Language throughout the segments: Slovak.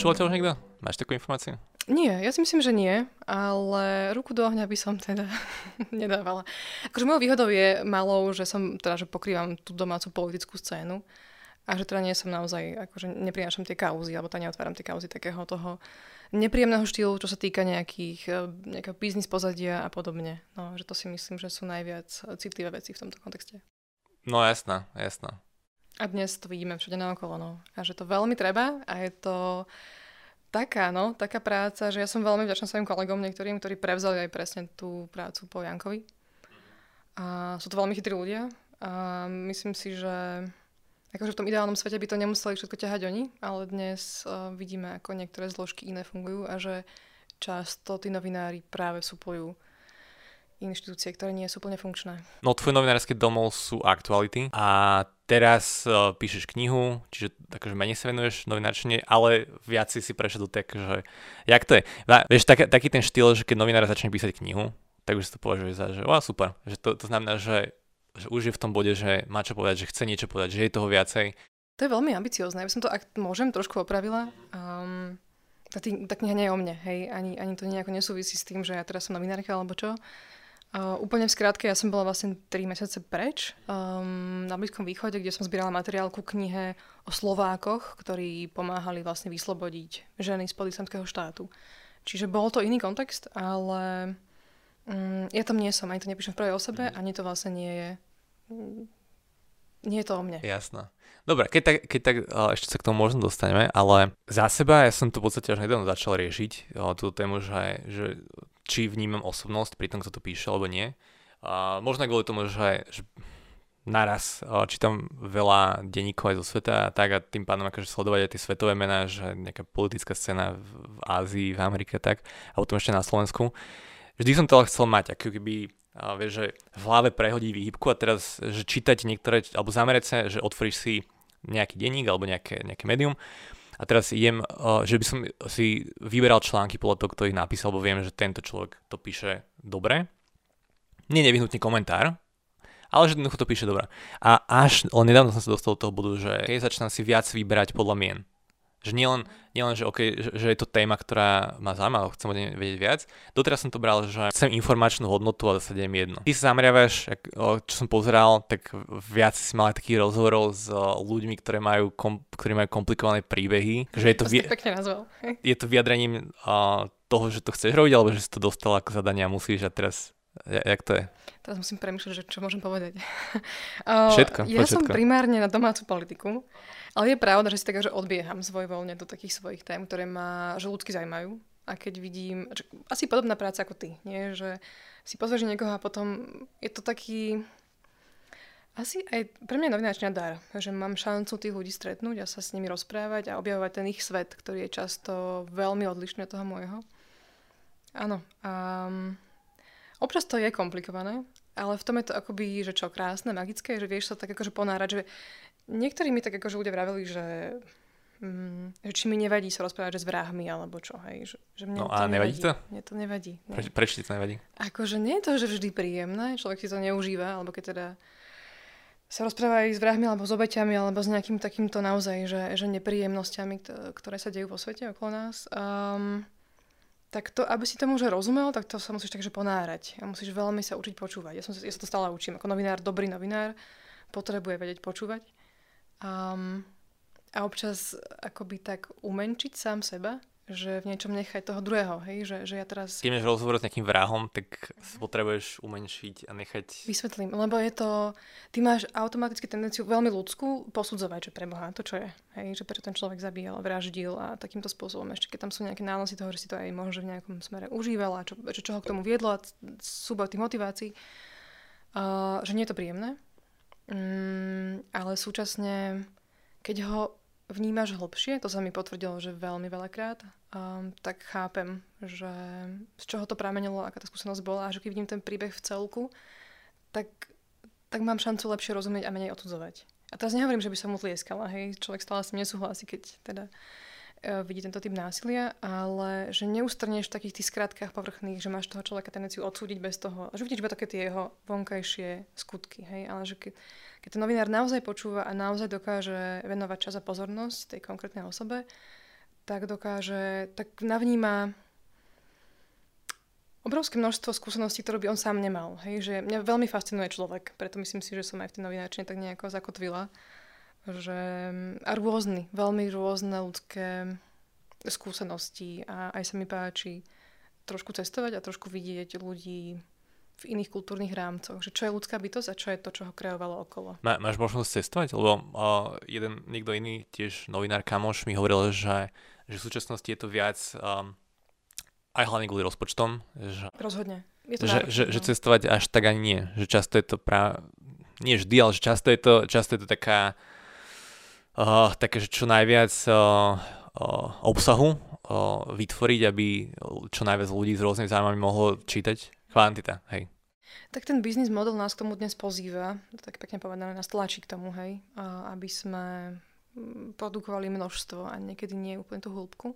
Odpočula ťa už niekto? Máš takú informáciu? Nie, ja si myslím, že nie, ale ruku do ohňa by som teda nedávala. Akože mojou výhodou je malou, že som, teda, že pokrývam tú domácu politickú scénu a že teda nie som naozaj, akože neprinášam tie kauzy, alebo teda neotváram tie kauzy takého toho nepríjemného štýlu, čo sa týka nejakých, eh, nejakého biznis pozadia a podobne. No, že to si myslím, že sú najviac citlivé veci v tomto kontexte. No jasná, jasná. A dnes to vidíme všade naokolo, no. A že to veľmi treba a je to taká, no, taká práca, že ja som veľmi vďačná svojim kolegom niektorým, ktorí prevzali aj presne tú prácu po Jankovi. A sú to veľmi chytrí ľudia a myslím si, že akože v tom ideálnom svete by to nemuseli všetko ťahať oni, ale dnes uh, vidíme, ako niektoré zložky iné fungujú a že často tí novinári práve súplujú inštitúcie, ktoré nie sú úplne funkčné. No tvoj novinársky domov sú aktuality a teraz uh, píšeš knihu, čiže takže menej sa venuješ novinárčine, ale viac si si prešiel tak, že jak to je? Vieš, tak, taký ten štýl, že keď novinár začne písať knihu, tak už si to považuje za, že super. Že to, to znamená, že, že už je v tom bode, že má čo povedať, že chce niečo povedať, že je toho viacej. To je veľmi ambiciozne. Ja by som to, ak môžem, trošku opravila. Um, tá, tá kniha nie je o mne, hej, ani, ani to nejako nesúvisí s tým, že ja teraz som novinárka alebo čo. Uh, úplne v skratke, ja som bola vlastne 3 mesiace preč um, na Blízkom východe, kde som zbierala materiál ku knihe o Slovákoch, ktorí pomáhali vlastne vyslobodiť ženy z islamského štátu. Čiže bol to iný kontext, ale um, ja tam nie som, ani to nepíšem v prvej osobe, mm. ani to vlastne nie je nie je to o mne. Jasné. Dobre, keď tak, keď tak ešte sa k tomu možno dostaneme, ale za seba ja som to v podstate až nedávno začal riešiť, túto tému, že, že či vnímam osobnosť pri tom, kto to píše, alebo nie. A možno kvôli tomu, že, že naraz čítam veľa denníkov aj zo sveta a tak a tým pádom akože sledovať aj tie svetové mená, že nejaká politická scéna v, Ázii, v Amerike tak a potom ešte na Slovensku. Vždy som to chcel mať, ako keby a vieš, že v hlave prehodí výhybku a teraz, že čítať niektoré, alebo zamerať sa, že otvoríš si nejaký denník alebo nejaké, nejaké médium a teraz idem, že by som si vyberal články podľa toho, kto ich napísal, lebo viem, že tento človek to píše dobre. Nie nevyhnutne komentár, ale že jednoducho to píše dobre. A až len nedávno som sa dostal do toho bodu, že keď začínam si viac vyberať podľa mien. Že nielen, nielen že, okay, že, že je to téma, ktorá ma zaujíma, chcem vedieť viac. Doteraz som to bral, že chcem informačnú hodnotu a zase mi jedno. Ty sa zameriavaš, čo som pozeral, tak viac si mal takých rozhovorov s ľuďmi, ktoré majú, kom, ktorí majú komplikované príbehy. Že je to, to vi- pekne nazval. Je to vyjadrením uh, toho, že to chceš robiť, alebo že si to dostal ako zadanie a musíš a teraz Jak to je? Teraz musím premýšľať, že čo môžem povedať. Všetko. ja všetko. som primárne na domácu politiku, ale je pravda, že si tak, že odbieham svojvoľne do takých svojich tém, ktoré ma ľudsky zaujímajú. A keď vidím, že, asi podobná práca ako ty, nie? že si pozrieš niekoho a potom je to taký, asi aj pre mňa je novináčňa dar, že mám šancu tých ľudí stretnúť a sa s nimi rozprávať a objavovať ten ich svet, ktorý je často veľmi odlišný od toho môjho. Áno. Um, Občas to je komplikované, ale v tom je to akoby, že čo, krásne, magické, že vieš sa tak akože ponárať, že niektorí mi tak akože ľudia vraveli, že, mm, že či mi nevadí sa rozprávať že s vrahmi, alebo čo, hej. Že, že mne no a nevadí, nevadí to? Mne to nevadí. Pre, prečo ti to nevadí? Akože nie je to, že vždy príjemné, človek si to neužíva, alebo keď teda sa rozpráva aj s vrahmi, alebo s obeťami, alebo s nejakým takýmto naozaj, že, že nepríjemnosťami, ktoré sa dejú vo svete okolo nás. Um, tak to, aby si tomu už rozumel, tak to sa musíš takže ponárať. A musíš veľmi sa učiť počúvať. Ja, som, ja sa to stále učím. Ako novinár, dobrý novinár, potrebuje vedieť počúvať. Um, a občas akoby tak umenčiť sám seba že v niečom nechaj toho druhého, hej, že, že ja teraz... Keď máš rozhovor s nejakým vrahom, tak sa potrebuješ umenšiť a nechať... Vysvetlím, lebo je to... Ty máš automaticky tendenciu veľmi ľudskú posudzovať, že preboha, to čo je, hej, že prečo ten človek zabíjal, vraždil a takýmto spôsobom. Ešte keď tam sú nejaké nánosy toho, že si to aj možno v nejakom smere užíval a čo, čo, čo ho k tomu viedlo a súbor tých motivácií, uh, že nie je to príjemné. Mm, ale súčasne, keď ho vnímaš hlbšie, to sa mi potvrdilo, že veľmi veľakrát, um, tak chápem, že z čoho to pramenilo, aká tá skúsenosť bola a že keď vidím ten príbeh v celku, tak, tak mám šancu lepšie rozumieť a menej odsudzovať. A teraz nehovorím, že by som mu tlieskala, hej, človek stále s nesúhlasí, keď teda vidí tento typ násilia, ale že neustrneš v takých tých skratkách povrchných, že máš toho človeka tendenciu odsúdiť bez toho, že vidíš iba také tie jeho vonkajšie skutky, hej, ale že keď keď ten novinár naozaj počúva a naozaj dokáže venovať čas a pozornosť tej konkrétnej osobe, tak dokáže, tak navníma obrovské množstvo skúseností, ktoré by on sám nemal. Hej? Že mňa veľmi fascinuje človek, preto myslím si, že som aj v tej novinárčine tak nejako zakotvila. Že, a rôzny, veľmi rôzne ľudské skúsenosti a aj sa mi páči trošku cestovať a trošku vidieť ľudí v iných kultúrnych rámcoch. Že čo je ľudská bytosť a čo je to, čo ho kreovalo okolo. Má, máš možnosť cestovať? Lebo uh, jeden, niekto iný, tiež novinár kamoš mi hovoril, že, že v súčasnosti je to viac um, aj hlavne kvôli rozpočtom. Že, Rozhodne. Je to že, že, že cestovať až tak ani nie. Že často je to práve, nie vždy, ale že často je to, často je to taká, uh, také, čo najviac uh, uh, obsahu uh, vytvoriť, aby čo najviac ľudí s rôznymi zájmami mohlo čítať. Kvantita, hej. Tak ten biznis model nás k tomu dnes pozýva, tak pekne povedané, nás tlačí k tomu, hej, aby sme mm, produkovali množstvo a niekedy nie úplne tú hĺbku.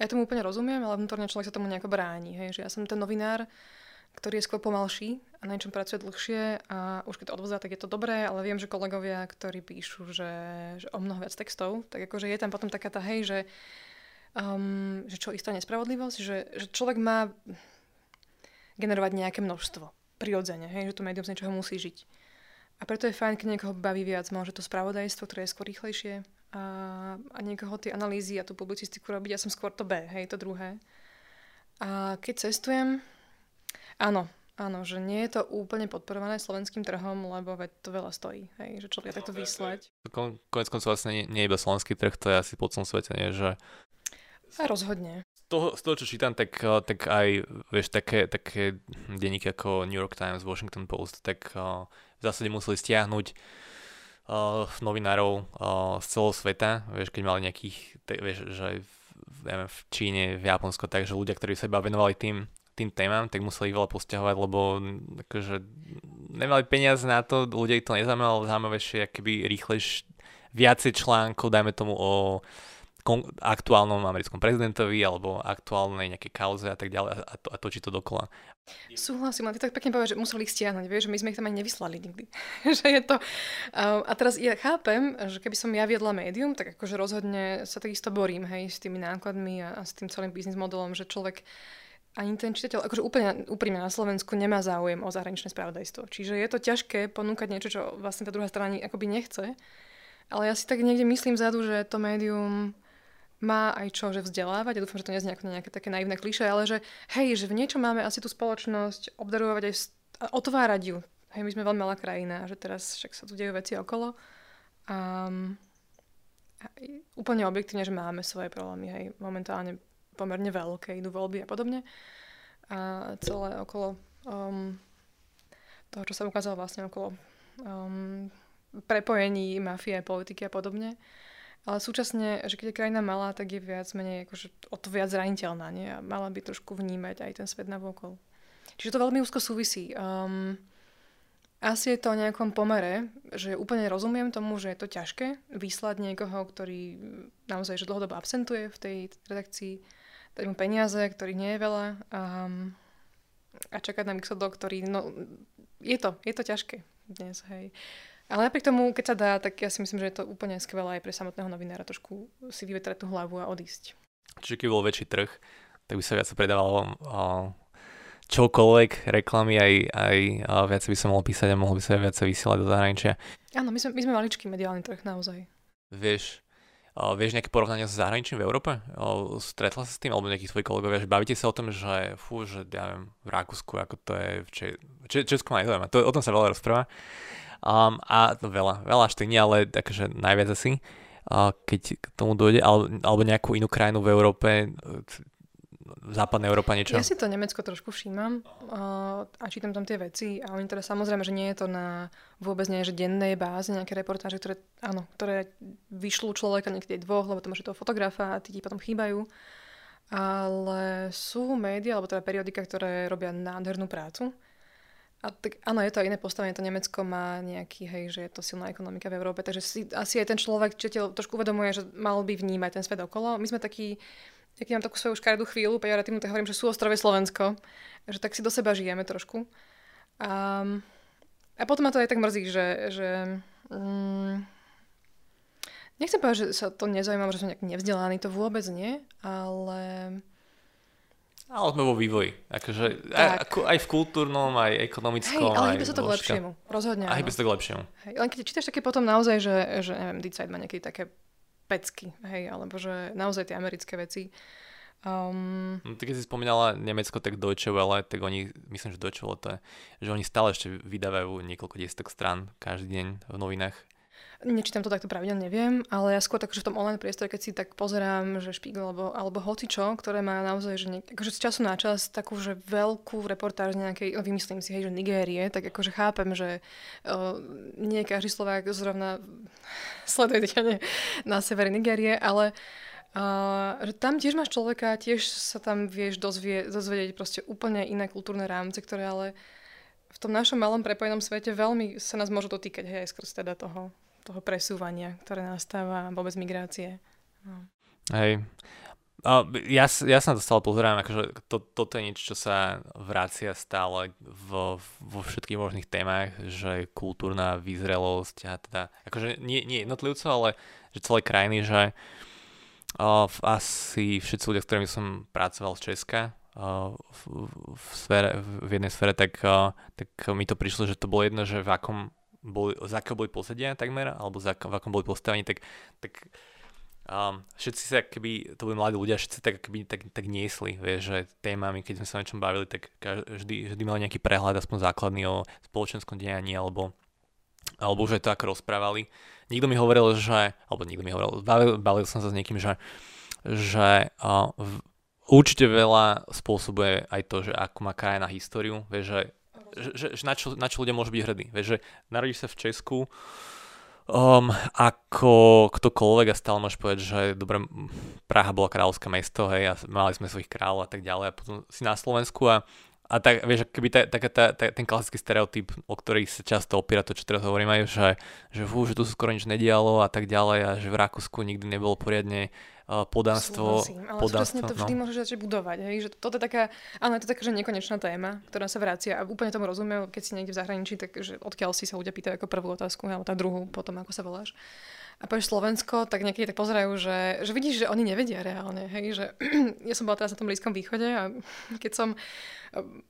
Ja tomu úplne rozumiem, ale vnútorne človek sa tomu nejako bráni. Hej? Že ja som ten novinár, ktorý je skôr pomalší a na niečom pracuje dlhšie a už keď odvozá, tak je to dobré, ale viem, že kolegovia, ktorí píšu, že, že o mnoho viac textov, tak akože je tam potom taká tá hej, že, um, že čo istá nespravodlivosť, že, že človek má generovať nejaké množstvo, prirodzene, hej, že to médium z niečoho musí žiť. A preto je fajn, keď niekoho baví viac, môže to spravodajstvo, ktoré je skôr rýchlejšie, a, a niekoho tie analýzy a tú publicistiku robiť. Ja som skôr to B, hej, to druhé. A keď cestujem, áno, áno, že nie je to úplne podporované slovenským trhom, lebo veď to veľa stojí, hej, že človek takto vyslať. Kon, konec koncov vlastne nie, nie je iba slovenský trh, to je asi po celom svete, nie, že... A rozhodne. Z toho, z toho, čo čítam, tak, tak aj, vieš, také, také denníky ako New York Times, Washington Post, tak uh, v zásade museli stiahnuť uh, novinárov uh, z celého sveta, vieš, keď mali nejakých, te, vieš, že v, neviem, v Číne, v Japonsko, takže ľudia, ktorí sa iba venovali tým, tým témam, tak museli ich veľa posťahovať, lebo akože nemali peniaze na to, ľudia to nezaujímalo, zaujímavejšie, akoby rýchlejšie viacej článkov, dajme tomu o kon- aktuálnom americkom prezidentovi alebo aktuálnej nejakej kauze a tak ďalej a, to, a točí to dokola. Súhlasím, ale ty tak pekne povedal, že museli ich stiahnuť, vieš, my sme ich tam ani nevyslali nikdy. že je to... A teraz ja chápem, že keby som ja viedla médium, tak akože rozhodne sa takisto borím, hej, s tými nákladmi a, a s tým celým biznis modelom, že človek ani ten čitateľ, akože úplne úprimne na Slovensku nemá záujem o zahraničné spravodajstvo. Čiže je to ťažké ponúkať niečo, čo vlastne tá druhá strana akoby nechce. Ale ja si tak niekde myslím vzadu, že to médium má aj čo, že vzdelávať. Ja dúfam, že to nie je nejaké, také naivné kliše, ale že hej, že v niečom máme asi tú spoločnosť obdarovať aj a otvárať ju. Hej, my sme veľmi malá krajina, že teraz však sa tu dejú veci okolo. A úplne objektívne, že máme svoje problémy, hej, momentálne pomerne veľké, idú voľby a podobne. A celé okolo um, toho, čo sa ukázalo vlastne okolo um, prepojení mafie, politiky a podobne. Ale súčasne, že keď je krajina malá, tak je viac menej akože o to viac zraniteľná, nie? A mala by trošku vnímať aj ten svet na vokol. Čiže to veľmi úzko súvisí. Um, asi je to o nejakom pomere, že úplne rozumiem tomu, že je to ťažké vyslať niekoho, ktorý naozaj že dlhodobo absentuje v tej redakcii, dať mu peniaze, ktorý nie je veľa um, a čakať na výsledok, ktorý, no, je to, je to ťažké dnes, hej. Ale napriek tomu, keď sa dá, tak ja si myslím, že je to úplne skvelé aj pre samotného novinára trošku si vyvetrať tú hlavu a odísť. Čiže keď bol väčší trh, tak by sa viac predávalo čokoľvek, reklamy, aj, aj viac by sa mohol písať a mohol by sa viac vysielať do zahraničia. Áno, my sme, my sme maličký mediálny trh naozaj. Vieš, uh, vieš nejaké porovnanie s zahraničím v Európe? Stretla sa s tým, alebo nejakí tvoji kolegovia, že bavíte sa o tom, že fú, že ja viem, v Rakúsku, ako to je, v Če- Če- Česku ma to, o tom sa veľa rozpráva. Um, a no veľa, veľa až nie, ale akože najviac asi, uh, keď k tomu dojde, alebo, alebo nejakú inú krajinu v Európe, západná Európa niečo? Ja si to Nemecko trošku všímam uh, a čítam tam tie veci a oni teda samozrejme, že nie je to na vôbec nie, že dennej báze nejaké reportáže, ktoré, áno, ktoré vyšľú človeka niekedy dvoch, lebo to máš toho fotografa a tí ti potom chýbajú. Ale sú médiá, alebo teda periodika, ktoré robia nádhernú prácu a tak áno, je to iné postavenie. To Nemecko má nejaký, hej, že je to silná ekonomika v Európe, takže si, asi aj ten človek čiteľ trošku uvedomuje, že mal by vnímať ten svet okolo. My sme takí, keď mám takú svoju škaredú chvíľu, pejoratívnu, tak hovorím, že sú ostrove Slovensko, že tak si do seba žijeme trošku. A, a potom ma to aj tak mrzí, že, že mm, Nechcem povedať, že sa to nezaujímam, že som nejak nevzdelaný, to vôbec nie, ale... Ale sme vo vývoji. Akože, aj, ako, aj v kultúrnom, aj ekonomickom. Hej, ale hýbe sa to k lepšiemu. Rozhodne. A hýbe sa to k lepšiemu. Hej, len keď čítaš také potom naozaj, že, že neviem, Decide má nejaké také pecky, hej, alebo že naozaj tie americké veci. Um... No, ty keď si spomínala Nemecko, tak Deutsche Welle, tak oni, myslím, že Deutsche Welle to je, že oni stále ešte vydávajú niekoľko destok strán každý deň v novinách Nečítam to takto pravidelne, neviem, ale ja skôr takže v tom online priestore, keď si tak pozerám, že Spiegel alebo, alebo hocičo, ktoré má naozaj, že niek- akože z času na čas takú, že veľkú reportáž nejakej, no vymyslím si, hej, že Nigérie, tak akože chápem, že uh, nie každý Slovák zrovna sleduje ne, na severe Nigérie, ale uh, že tam tiež máš človeka, tiež sa tam vieš dozvie, dozvedieť proste úplne iné kultúrne rámce, ktoré ale v tom našom malom prepojenom svete veľmi sa nás môžu dotýkať, hej, aj skrz teda toho toho presúvania, ktoré nastáva, vôbec migrácie. No. Hej. Uh, ja, ja sa na to stále pozerám, akože to, toto je niečo, čo sa vracia stále vo, vo všetkých možných témach, že kultúrna vyzrelosť a teda, akože nie, nie jednotlivcov, ale že celé krajiny, že uh, asi všetci ľudia, s ktorými som pracoval z Česka, v, v, sfére, v jednej sfére, tak, tak mi to prišlo, že to bolo jedno, že v akom boli, z akého boli posadia takmer, alebo za, v akom boli postavení, tak, tak um, všetci sa, keby to boli mladí ľudia, všetci tak, keby, tak, tak niesli, vieš, že témami, keď sme sa o niečom bavili, tak vždy, vždy mali nejaký prehľad, aspoň základný o spoločenskom dejaní, alebo, alebo aj to, ako rozprávali. Nikto mi hovoril, že, alebo nikto mi hovoril, bavil, bavil som sa s niekým, že, že uh, v, určite veľa spôsobuje aj to, že ako má krajina históriu, vieš, že že, že na, čo, na čo ľudia môžu byť hrdí. Vieš, že narodíš sa v Česku, um, ako ktokoľvek a stále môžeš povedať, že dobre, Praha bola kráľovské mesto, hej, a mali sme svojich kráľov a tak ďalej a potom si na Slovensku a a tak, vieš, keby ta, ta, ta, ta, ten klasický stereotyp, o ktorý sa často opiera to, čo teraz hovorím aj, že, že, fú, že tu skoro nič nedialo a tak ďalej a že v Rakúsku nikdy nebolo poriadne podanstvo. Súhlasím, ale podanstvo, to vždy no. môžeš začať budovať, hej, že toto je taká, ale je to taká, že nekonečná téma, ktorá sa vracia a úplne tomu rozumiem, keď si niekde v zahraničí, tak že odkiaľ si sa ľudia pýtajú ako prvú otázku, alebo tá druhú potom, ako sa voláš a povieš Slovensko, tak niekedy tak pozerajú, že, že vidíš, že oni nevedia reálne. Hej? Že, ja som bola teraz na tom Blízkom východe a keď som...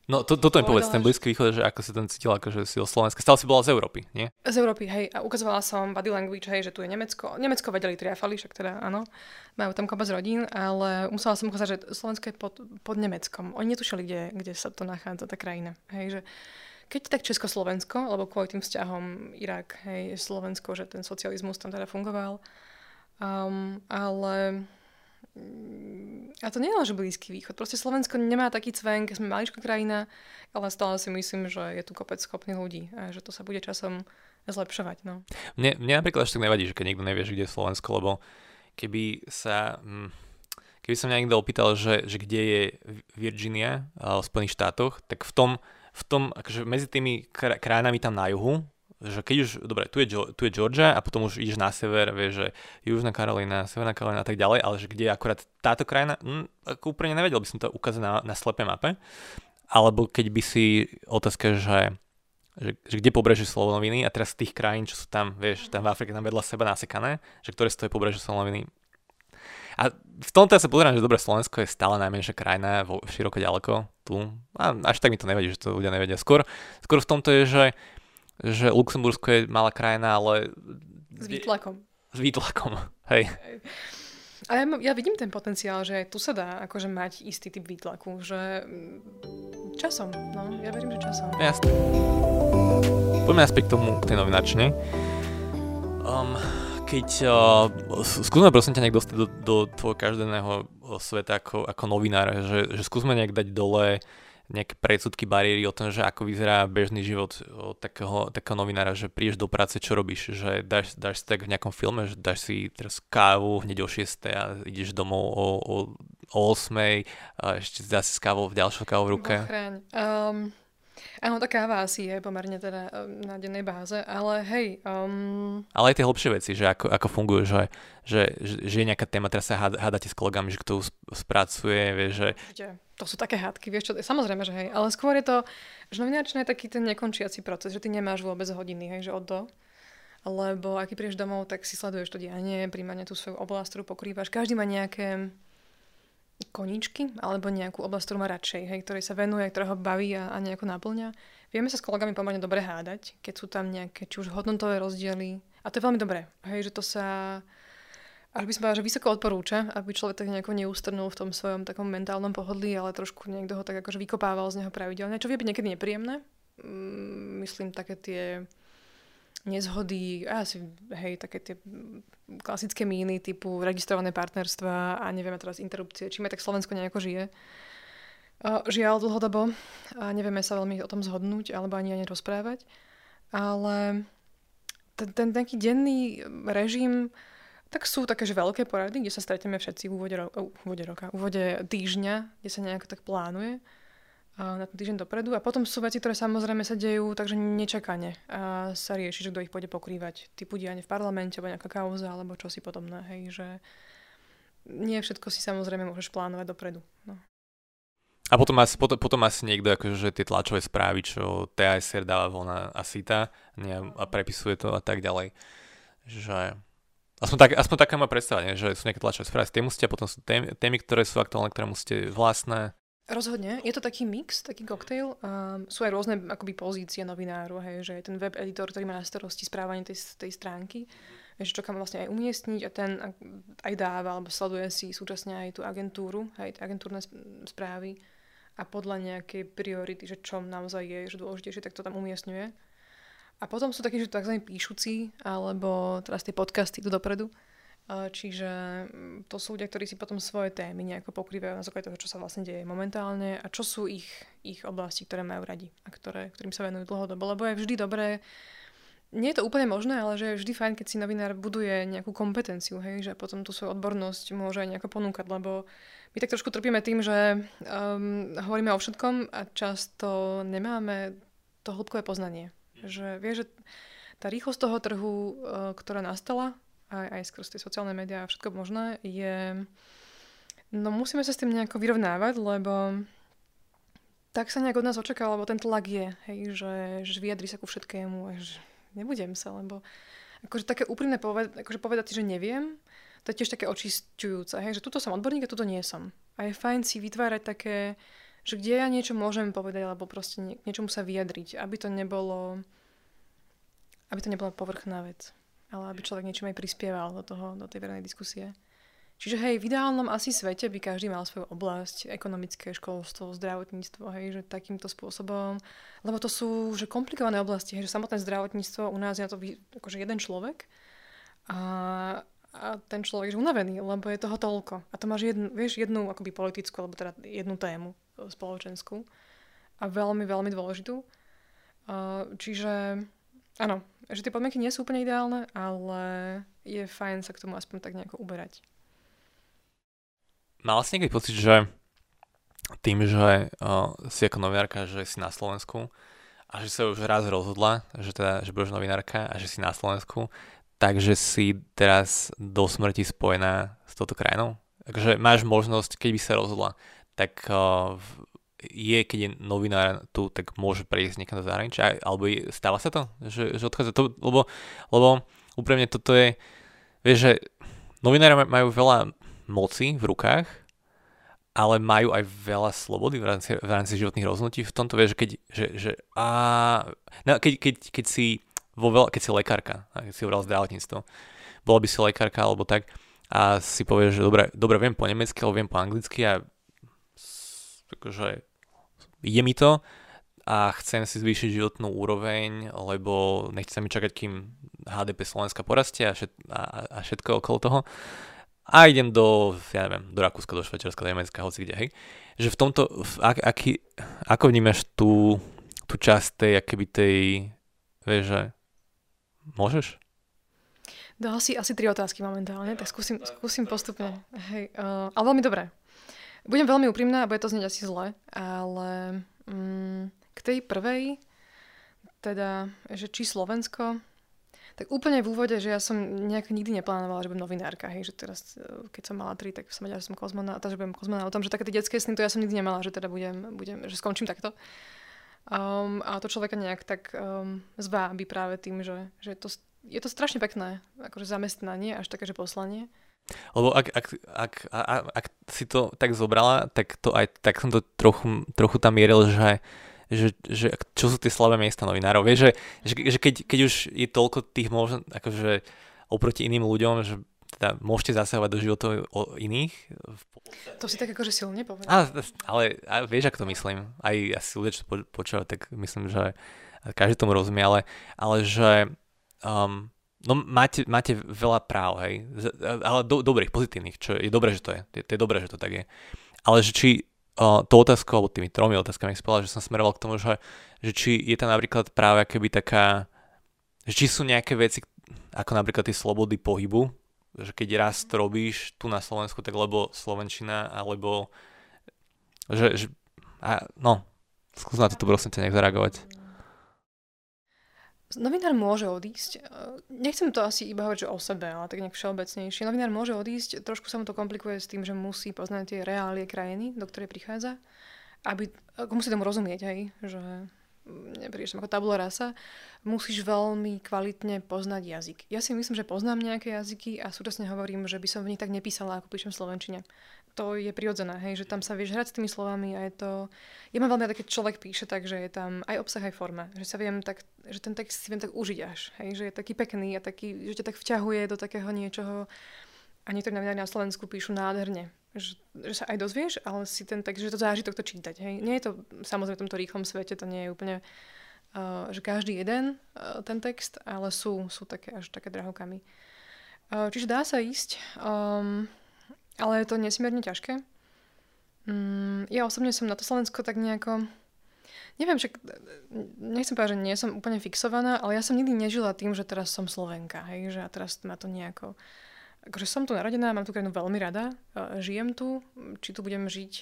No to, toto mi povedz, ten Blízky východ, že ako si tam cítila, akože si o Slovenska. Stále si bola z Európy, nie? Z Európy, hej. A ukazovala som body language, hej, že tu je Nemecko. Nemecko vedeli triafali, však teda áno. Majú tam kopec rodín, ale musela som ukázať, že Slovensko je pod, pod Nemeckom. Oni netušili, kde, kde sa to nachádza, tá krajina. Hej, že keď tak Československo, lebo kvôli tým vzťahom Irak, hej, Slovensko, že ten socializmus tam teda fungoval. Um, ale a to nie je len, že Blízky východ. Proste Slovensko nemá taký cvenk, sme maličká krajina, ale stále si myslím, že je tu kopec schopných ľudí a že to sa bude časom zlepšovať. No. Mne, mne napríklad až tak nevadí, že keď niekto nevie, kde je Slovensko, lebo keby sa... Hm, keby sa mňa niekto opýtal, že, že kde je Virginia v Spojených štátoch, tak v tom v tom, akože medzi tými krajinami tam na juhu, že keď už, dobre, tu je, tu je Georgia a potom už ideš na sever, vieš, že Južná Karolina, Severná Karolina a tak ďalej, ale že kde je akurát táto krajina, hm, ako úplne nevedel by som to ukázať na, na slepej mape, alebo keď by si otázka, že, že, že kde pobrežie Slovenoviny a teraz z tých krajín, čo sú tam, vieš, tam v Afrike tam vedľa seba nasekané, že ktoré stojí pobrežie Slovenoviny, a v tomto ja sa pozerám, že dobre, Slovensko je stále najmenšia krajina, vo, široko ďaleko, tu. A až tak mi to nevadí, že to ľudia nevedia. Skôr, skôr v tomto je, že, že Luxembursko je malá krajina, ale... S výtlakom. S výtlakom, hej. A ja, ja vidím ten potenciál, že tu sa dá akože mať istý typ výtlaku, že mm, časom, no, ja verím, že časom. Jasne. Poďme naspäť k tomu, k tej novinačne. Um, keď uh, skúsme prosím ťa nejak dostať do, do tvojho každeného sveta ako, ako novinár, že, že skúsme nejak dať dole nejaké predsudky, bariéry o tom, že ako vyzerá bežný život takého, takého novinára, že prídeš do práce, čo robíš, že dáš, dáš si tak v nejakom filme, že dáš si teraz kávu hneď o 6 a ideš domov o, o, o 8 a ešte dáš si s kávou v ďalšou kávou v ruke. Um, Áno, tá káva asi je pomerne teda um, na dennej báze, ale hej... Um... Ale aj tie hlbšie veci, že ako, ako fungujú, že, že, že je nejaká téma, teraz sa hádate s kolegami, že kto spracuje, vie, že... To sú také hádky, vieš čo, samozrejme, že hej, ale skôr je to, že novináčne je taký ten nekončiaci proces, že ty nemáš vôbec hodiny, hej, že od do. lebo ak prídeš domov, tak si sleduješ to dianie, príjmane tú svoju oblasť, ktorú pokrývaš. Každý má nejaké koničky alebo nejakú oblasť, ktorú má radšej, hej, ktorej sa venuje, ktorá ho baví a, a nejako naplňa. Vieme sa s kolegami pomerne dobre hádať, keď sú tam nejaké či už hodnotové rozdiely. A to je veľmi dobré, hej, že to sa až by som povedala, že vysoko odporúča, aby človek tak nejako neústrnul v tom svojom takom mentálnom pohodlí, ale trošku niekto ho tak akože vykopával z neho pravidelne, čo vie byť niekedy nepríjemné. Mm, myslím, také tie nezhody, asi, hej, také tie klasické míny typu registrované partnerstva a nevieme teraz interrupcie, čím aj tak Slovensko nejako žije. Žiaľ dlhodobo a nevieme sa veľmi o tom zhodnúť alebo ani ani rozprávať. Ale ten, ten taký denný režim tak sú také, že veľké porady, kde sa stretneme všetci v úvode, ro- úvode roka, v úvode týždňa, kde sa nejako tak plánuje na ten týždeň dopredu. A potom sú veci, ktoré samozrejme sa dejú, takže nečakane a sa rieši, že kto ich pôjde pokrývať. Typu dianie v parlamente, alebo nejaká kauza, alebo čo si podobné. Hej, že nie všetko si samozrejme môžeš plánovať dopredu. No. A potom asi, potom, potom asi niekto akože že tie tlačové správy, čo TASR dáva von a, SITA a prepisuje to a tak ďalej. Že Aspoň, tak, aspoň taká má predstava, že sú nejaké tlačové správy z musíte, a potom sú témy, témy, ktoré sú aktuálne, ktoré musíte vlastné. Rozhodne. Je to taký mix, taký koktejl. Um, sú aj rôzne akoby pozície novináru, hej, že je ten web editor, ktorý má na starosti správanie tej, tej stránky, že čo kam vlastne aj umiestniť a ten aj dáva, alebo sleduje si súčasne aj tú agentúru, aj agentúrne správy a podľa nejakej priority, že čo naozaj je že dôležitejšie, tak to tam umiestňuje. A potom sú takí, že tzv. píšuci, alebo teraz tie podcasty tu dopredu. Čiže mm, to sú ľudia, ktorí si potom svoje témy nejako pokrývajú na základe toho, čo sa vlastne deje momentálne a čo sú ich, ich oblasti, ktoré majú radi a ktoré, ktorým sa venujú dlhodobo. Lebo je vždy dobré, nie je to úplne možné, ale že je vždy fajn, keď si novinár buduje nejakú kompetenciu, hej, že potom tú svoju odbornosť môže aj nejako ponúkať, lebo my tak trošku trpíme tým, že um, hovoríme o všetkom a často nemáme to hĺbkové poznanie. Že vieš, že tá rýchlosť toho trhu, eh, ktorá nastala, aj, aj skrz tie sociálne médiá a všetko možné, je... No musíme sa s tým nejako vyrovnávať, lebo tak sa nejak od nás očakáva, lebo ten tlak je, hej, že, že vyjadri sa ku všetkému, že nebudem sa, lebo akože také úprimné poved, akože povedať si, že neviem, to je tiež také očistujúce, hej, že tuto som odborník a tuto nie som. A je fajn si vytvárať také že kde ja niečo môžem povedať, alebo proste nie, niečomu sa vyjadriť, aby to nebolo aby to nebola povrchná vec, ale aby človek niečo aj prispieval do toho, do tej verejnej diskusie. Čiže hej, v ideálnom asi svete by každý mal svoju oblasť, ekonomické školstvo, zdravotníctvo, hej, že takýmto spôsobom, lebo to sú že komplikované oblasti, hej, že samotné zdravotníctvo u nás je na to akože jeden človek a, a ten človek je unavený, lebo je toho toľko. A to máš jednu, vieš, jednu akoby politickú, alebo teda jednu tému spoločenskú a veľmi, veľmi dôležitú. Čiže áno, že tie podmienky nie sú úplne ideálne, ale je fajn sa k tomu aspoň tak nejako uberať. Mal si niekedy pocit, že tým, že uh, si ako novinárka, že si na Slovensku a že sa už raz rozhodla, že, teda, že budeš novinárka a že si na Slovensku, takže si teraz do smrti spojená s touto krajinou? Takže máš možnosť, keď by sa rozhodla, tak uh, je, keď je novinár tu, tak môže prejsť niekam do zahraničia, alebo je, stáva sa to, že, že odchádza to, lebo, lebo úprimne toto je, vieš, že novinári majú veľa moci v rukách, ale majú aj veľa slobody v rámci, v rámci životných rozhodnutí. V tomto vieš, keď, že, že a, no, keď, keď, keď si vo veľa, keď si lekárka, keď si hovoril zdravotníctvo, bola by si lekárka alebo tak a si povieš, že dobre, dobre viem po nemecky alebo viem po anglicky a akože je mi to a chcem si zvýšiť životnú úroveň, lebo nechcem čakať, kým HDP Slovenska porastie a, všet, a, a všetko okolo toho. A idem do, ja neviem, do Rakúska, do Švajčiarska, do Nemecka, hoci kde, hej. Že v tomto, v, ak, aký, ako vnímaš tú, tú časť tej, akéby tej, vieš, že môžeš? No asi, asi tri otázky momentálne, tak skúsim, skúsim postupne. Hej, uh, ale veľmi dobré. Budem veľmi úprimná bude to znieť asi zle, ale mm, k tej prvej, teda, že či Slovensko, tak úplne v úvode, že ja som nejak nikdy neplánovala, že budem novinárka, hej, že teraz, e, keď som mala tri, tak som vedela, že som kozmonauta, že budem kozmonautom, že také tie detské sny, to ja som nikdy nemala, že teda budem, budem že skončím takto. Um, a to človeka nejak tak um, zvábi práve tým, že, že to je to strašne pekné, akože zamestnanie, až také, že poslanie. Lebo ak, ak, ak, ak, ak si to tak zobrala, tak to aj tak som to trochu, trochu tam mieril, že, že, že čo sú tie slabé miesta novinárov. Vieš, že, že, že keď, keď už je toľko tých možno, akože oproti iným ľuďom, že teda môžete zasahovať do životov iných. To si tak akože silne povedal. Ale, ale a vieš, ako to myslím. Aj asi ľudia, čo počúvajú, tak myslím, že každý tomu rozumie, ale, ale že um, No máte, máte veľa práv, hej, ale do, dobrých, pozitívnych, čo je dobré, že to je, je, je dobré, že to tak je. Ale že či uh, to otázku, alebo tými tromi otázkami spela, že som smeroval k tomu, že, že či je tam napríklad práve keby taká, že či sú nejaké veci, ako napríklad tie slobody pohybu, že keď raz to robíš tu na Slovensku, tak lebo Slovenčina, alebo že, že a, no, skús na toto prosím ťa nejak zareagovať. Novinár môže odísť. Nechcem to asi iba hovoriť o sebe, ale tak nejak všeobecnejšie. Novinár môže odísť, trošku sa mu to komplikuje s tým, že musí poznať tie reálie krajiny, do ktorej prichádza, aby, musí tomu rozumieť, hej, že neprídeš ako tabula rasa, musíš veľmi kvalitne poznať jazyk. Ja si myslím, že poznám nejaké jazyky a súčasne hovorím, že by som v nich tak nepísala, ako píšem v Slovenčine. To je prirodzené, hej, že tam sa vieš hrať s tými slovami a je to... Ja mám veľmi keď človek píše tak, že je tam aj obsah, aj forma. Že sa viem tak, že ten text si viem tak užiť až, hej, že je taký pekný a taký, že ťa tak vťahuje do takého niečoho, a niektorí novinári na Slovensku píšu nádherne, že, že sa aj dozvieš, ale si ten tak, že to zážitok to čítať. Hej. Nie je to samozrejme v tomto rýchlom svete, to nie je úplne, uh, že každý jeden uh, ten text, ale sú, sú také až také drahokamy. Uh, čiže dá sa ísť, um, ale je to nesmierne ťažké. Um, ja osobne som na to Slovensko tak nejako neviem, však nechcem povedať, že nie som úplne fixovaná, ale ja som nikdy nežila tým, že teraz som Slovenka, hej, že a teraz ma to nejako akože som tu narodená, mám tú krajinu veľmi rada, žijem tu, či tu budem žiť,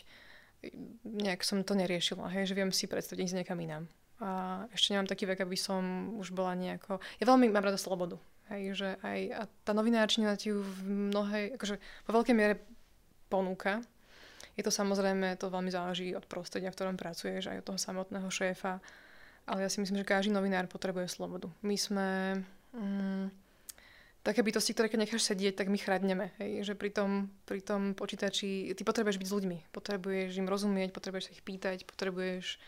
nejak som to neriešila, hej, že viem si predstaviť ísť niekam inám. A ešte nemám taký vek, aby som už bola nejako... Ja veľmi mám rada slobodu. Hej, že aj a tá novinárčina ti ju v mnohej, akože vo veľkej miere ponúka. Je to samozrejme, to veľmi záleží od prostredia, v ktorom pracuješ, aj od toho samotného šéfa. Ale ja si myslím, že každý novinár potrebuje slobodu. My sme... Mm, také bytosti, ktoré keď necháš sedieť, tak my chradneme. Hej? Že pri tom, pri tom počítači ty potrebuješ byť s ľuďmi, potrebuješ im rozumieť, potrebuješ sa ich pýtať, potrebuješ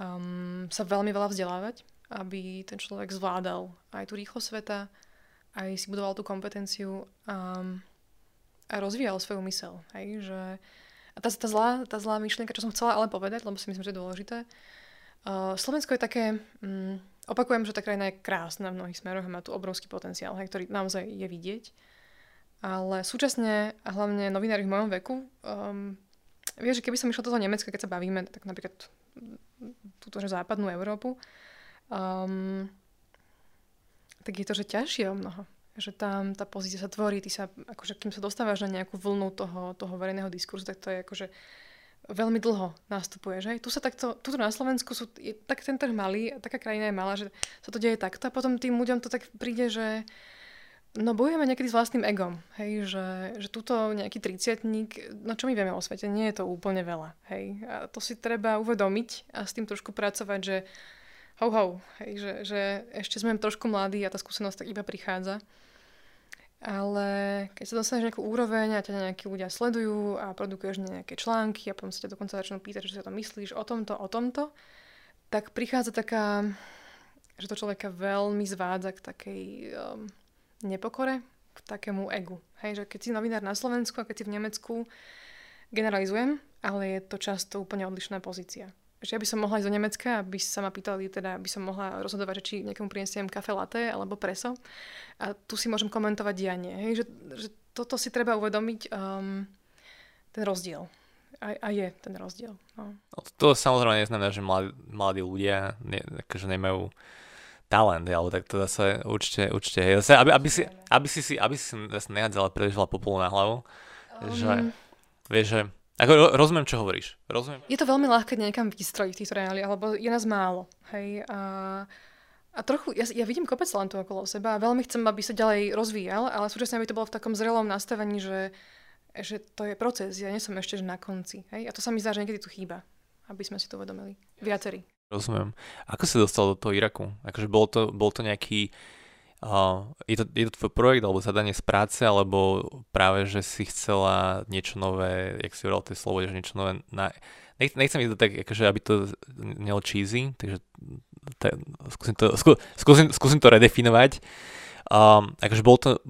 um, sa veľmi veľa vzdelávať, aby ten človek zvládal aj tú rýchlo sveta, aj si budoval tú kompetenciu um, a rozvíjal svoju mysel. Hej? Že, a tá, tá, zlá, tá zlá myšlienka, čo som chcela ale povedať, lebo si myslím, že je dôležité, uh, Slovensko je také... Um, Opakujem, že tá krajina je krásna v mnohých smeroch a má tu obrovský potenciál, hej, ktorý naozaj je vidieť. Ale súčasne, a hlavne novinári v mojom veku, um, vieš, že keby som išla do toho Nemecka, keď sa bavíme, tak napríklad túto západnú Európu, um, tak je to, že ťažšie o mnoho. Že tam tá pozícia sa tvorí, ty sa, akože kým sa dostávaš na nejakú vlnu toho, toho verejného diskurzu, tak to je akože veľmi dlho nastupuje, že? Tu sa takto, tuto na Slovensku sú, je tak ten trh malý, taká krajina je malá, že sa to deje takto a potom tým ľuďom to tak príde, že no bojujeme niekedy s vlastným egom, hej, že, že tuto nejaký triciatník, no čo my vieme o svete, nie je to úplne veľa, hej. A to si treba uvedomiť a s tým trošku pracovať, že ho, ho, hej, že, že ešte sme trošku mladí a tá skúsenosť tak iba prichádza. Ale keď sa dostaneš nejakú úroveň a ťa nejakí ľudia sledujú a produkuješ nejaké články a potom sa ťa dokonca začnú pýtať, čo si o tom myslíš, o tomto, o tomto, tak prichádza taká, že to človeka veľmi zvádza k takej um, nepokore, k takému egu. Hej, že keď si novinár na Slovensku a keď si v Nemecku, generalizujem, ale je to často úplne odlišná pozícia že ja by som mohla ísť do Nemecka, aby sa ma pýtali, teda by som mohla rozhodovať, že či niekomu prinesiem kafe latte alebo preso. A tu si môžem komentovať dianie. Hej? Že, že toto si treba uvedomiť, um, ten rozdiel. A, a je ten rozdiel. No. no to samozrejme neznamená, že mladí, mladí ľudia ne, akože nemajú talent, ale tak to zase určite, určite je. Zase, aby, aby, si, aby si si, aby si zase nehádzala príliš veľa popolu na hlavu. Um, že, vieš, že ako, rozumiem, čo hovoríš. Rozumiem. Je to veľmi ľahké niekam vystrojiť v týchto reáliách, lebo je nás málo. Hej, a, a trochu, ja, ja vidím kopec talentu okolo seba a veľmi chcem, aby sa ďalej rozvíjal, ale súčasne aby to bolo v takom zrelom nastavení, že, že to je proces, ja nie som ešte že na konci. Hej? A to sa mi zdá, že niekedy tu chýba, aby sme si to uvedomili. Viacerí. Rozumiem. Ako sa dostal do toho Iraku? Akože bol to, bol to nejaký je, to, je to tvoj projekt alebo zadanie z práce, alebo práve, že si chcela niečo nové, jak si hovoril tej slovo, že niečo nové, na, nech, nechcem ísť tak, akože, aby to nelo cheesy, takže t- skúsim, to, skú, skúsim, skúsim to redefinovať. Um, akože bol to,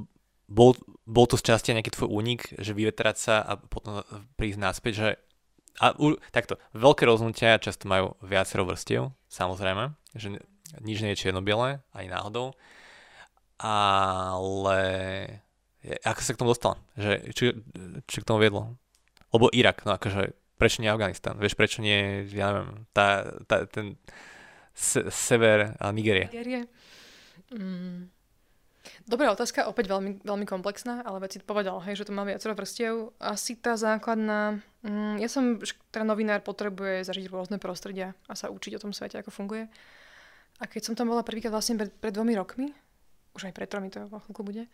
bol, bol to z časti nejaký tvoj únik, že vyvetrať sa a potom prísť naspäť, že a u, takto, veľké rozhodnutia často majú viacero vrstiev, samozrejme, že nič nie je čierno-biele, ani náhodou ale ako sa k tomu dostal? Že, či, či k tomu viedlo? Lebo Irak, no akože prečo nie Afganistan? Vieš, prečo nie, ja neviem, tá, tá, ten se, sever a Nigerie? Nigerie? Mm. Dobrá otázka, opäť veľmi, veľmi komplexná, ale veď si povedal, hej, že to má viacero vrstiev. Asi tá základná... Mm, ja som, teda novinár potrebuje zažiť rôzne prostredia a sa učiť o tom svete, ako funguje. A keď som tam bola prvýkrát vlastne pred, pred dvomi rokmi, už aj pred tromi to vo chvíľku bude,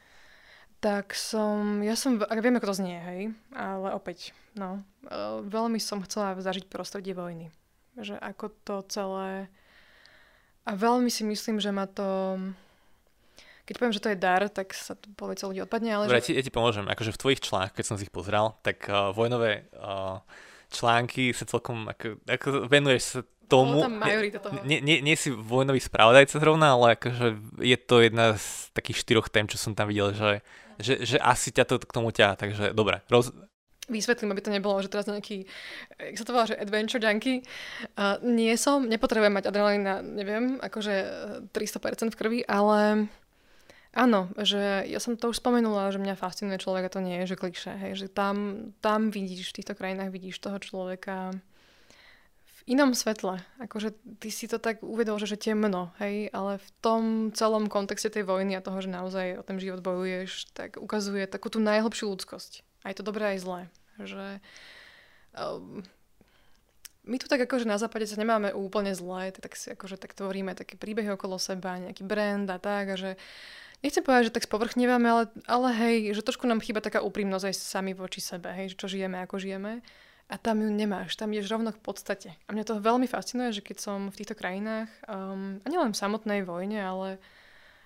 tak som, ja som, ak viem, ako to znie, hej, ale opäť, no, uh, veľmi som chcela zažiť prostredie vojny. Že ako to celé, a veľmi si myslím, že ma to, keď poviem, že to je dar, tak sa to povie ľudí odpadne, ale... Dobre, že... ja, ti, ja ti pomôžem, akože v tvojich článkoch, keď som si ich pozrel, tak uh, vojnové uh, články sa celkom, ako, ako venuješ sa tomu... tam majorita toho. Nie, nie, nie si vojnový spravodajca zrovna, ale akože je to jedna z takých štyroch tém, čo som tam videl, že, že, že asi ťa to k tomu ťa, takže dobre. Roz... Vysvetlím, aby to nebolo, že teraz nejaký, jak sa to volá, že adventure junkie. Uh, nie som, nepotrebujem mať adrenalín na, neviem, akože 300% v krvi, ale áno, že ja som to už spomenula, že mňa fascinuje človek a to nie je, že klikše, hej, že tam, tam vidíš, v týchto krajinách vidíš toho človeka, inom svetle. Akože ty si to tak uvedol, že, že temno, hej, ale v tom celom kontexte tej vojny a toho, že naozaj o ten život bojuješ, tak ukazuje takú tú najhlbšiu ľudskosť. Aj to dobré, aj zlé. Že um, my tu tak akože na západe sa nemáme úplne zlé, tak si akože tak tvoríme také príbehy okolo seba, nejaký brand a tak, a že nechcem povedať, že tak spovrchnievame, ale, ale hej, že trošku nám chýba taká úprimnosť aj sami voči sebe, hej, že čo žijeme, ako žijeme a tam ju nemáš, tam ješ rovno k podstate. A mňa to veľmi fascinuje, že keď som v týchto krajinách, um, a nielen v samotnej vojne, ale,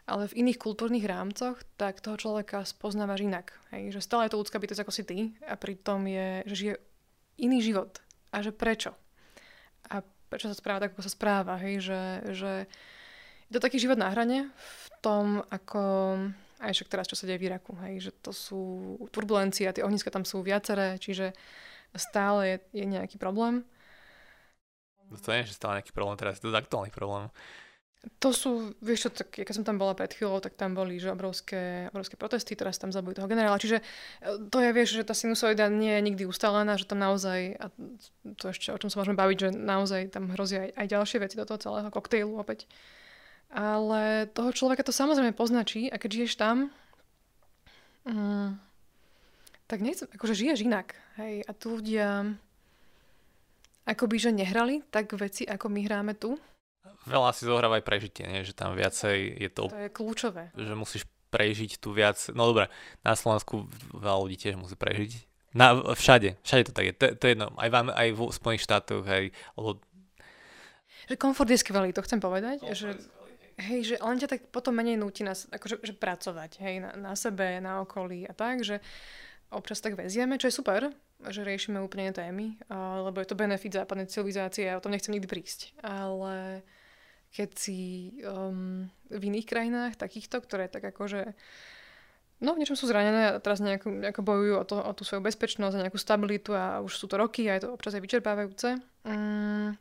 ale v iných kultúrnych rámcoch, tak toho človeka spoznávaš inak. Hej? Že stále je to ľudská bytosť ako si ty a pritom je, že žije iný život. A že prečo? A prečo sa správa tak, ako sa správa. Hej? Že, že je to taký život na hrane v tom, ako aj však teraz, čo sa deje v Iraku. Hej? Že to sú turbulencie a tie ohniska tam sú viaceré, čiže stále je, je nejaký problém. No to nie je, že stále nejaký problém, teraz je to aktuálny problém. To sú, vieš čo, tak, keď som tam bola pred chvíľou, tak tam boli že obrovské, obrovské protesty, teraz tam zabujú toho generála. Čiže e, to je, vieš, že tá sinusoida nie je nikdy ustálená, že tam naozaj, a to ešte o čom sa môžeme baviť, že naozaj tam hrozia aj, aj ďalšie veci do toho celého koktejlu opäť. Ale toho človeka to samozrejme poznačí a keď žiješ tam, mm, tak nechcem, akože žiješ inak. Hej, a tu ľudia akoby, že nehrali tak veci, ako my hráme tu. Veľa si zohráva aj prežitie, nie? že tam viacej je to... To je kľúčové. Že musíš prežiť tu viac. No dobre, na Slovensku veľa ľudí tiež musí prežiť. Na, všade, všade to tak je. To, to je jedno. Aj, vám, aj v Spojených štátoch, aj... Lebo... Že komfort je skvelý, to chcem povedať. Komfort že, hej, že len ťa tak potom menej núti na, akože, že pracovať, hej, na, na sebe, na okolí a tak, že občas tak vezieme, čo je super, že riešime úplne témy, lebo je to benefit západnej civilizácie a o tom nechcem nikdy prísť. Ale keď si um, v iných krajinách takýchto, ktoré tak akože no v niečom sú zranené a teraz nejako, nejako bojujú o, to, o tú svoju bezpečnosť a nejakú stabilitu a už sú to roky a je to občas aj vyčerpávajúce, um,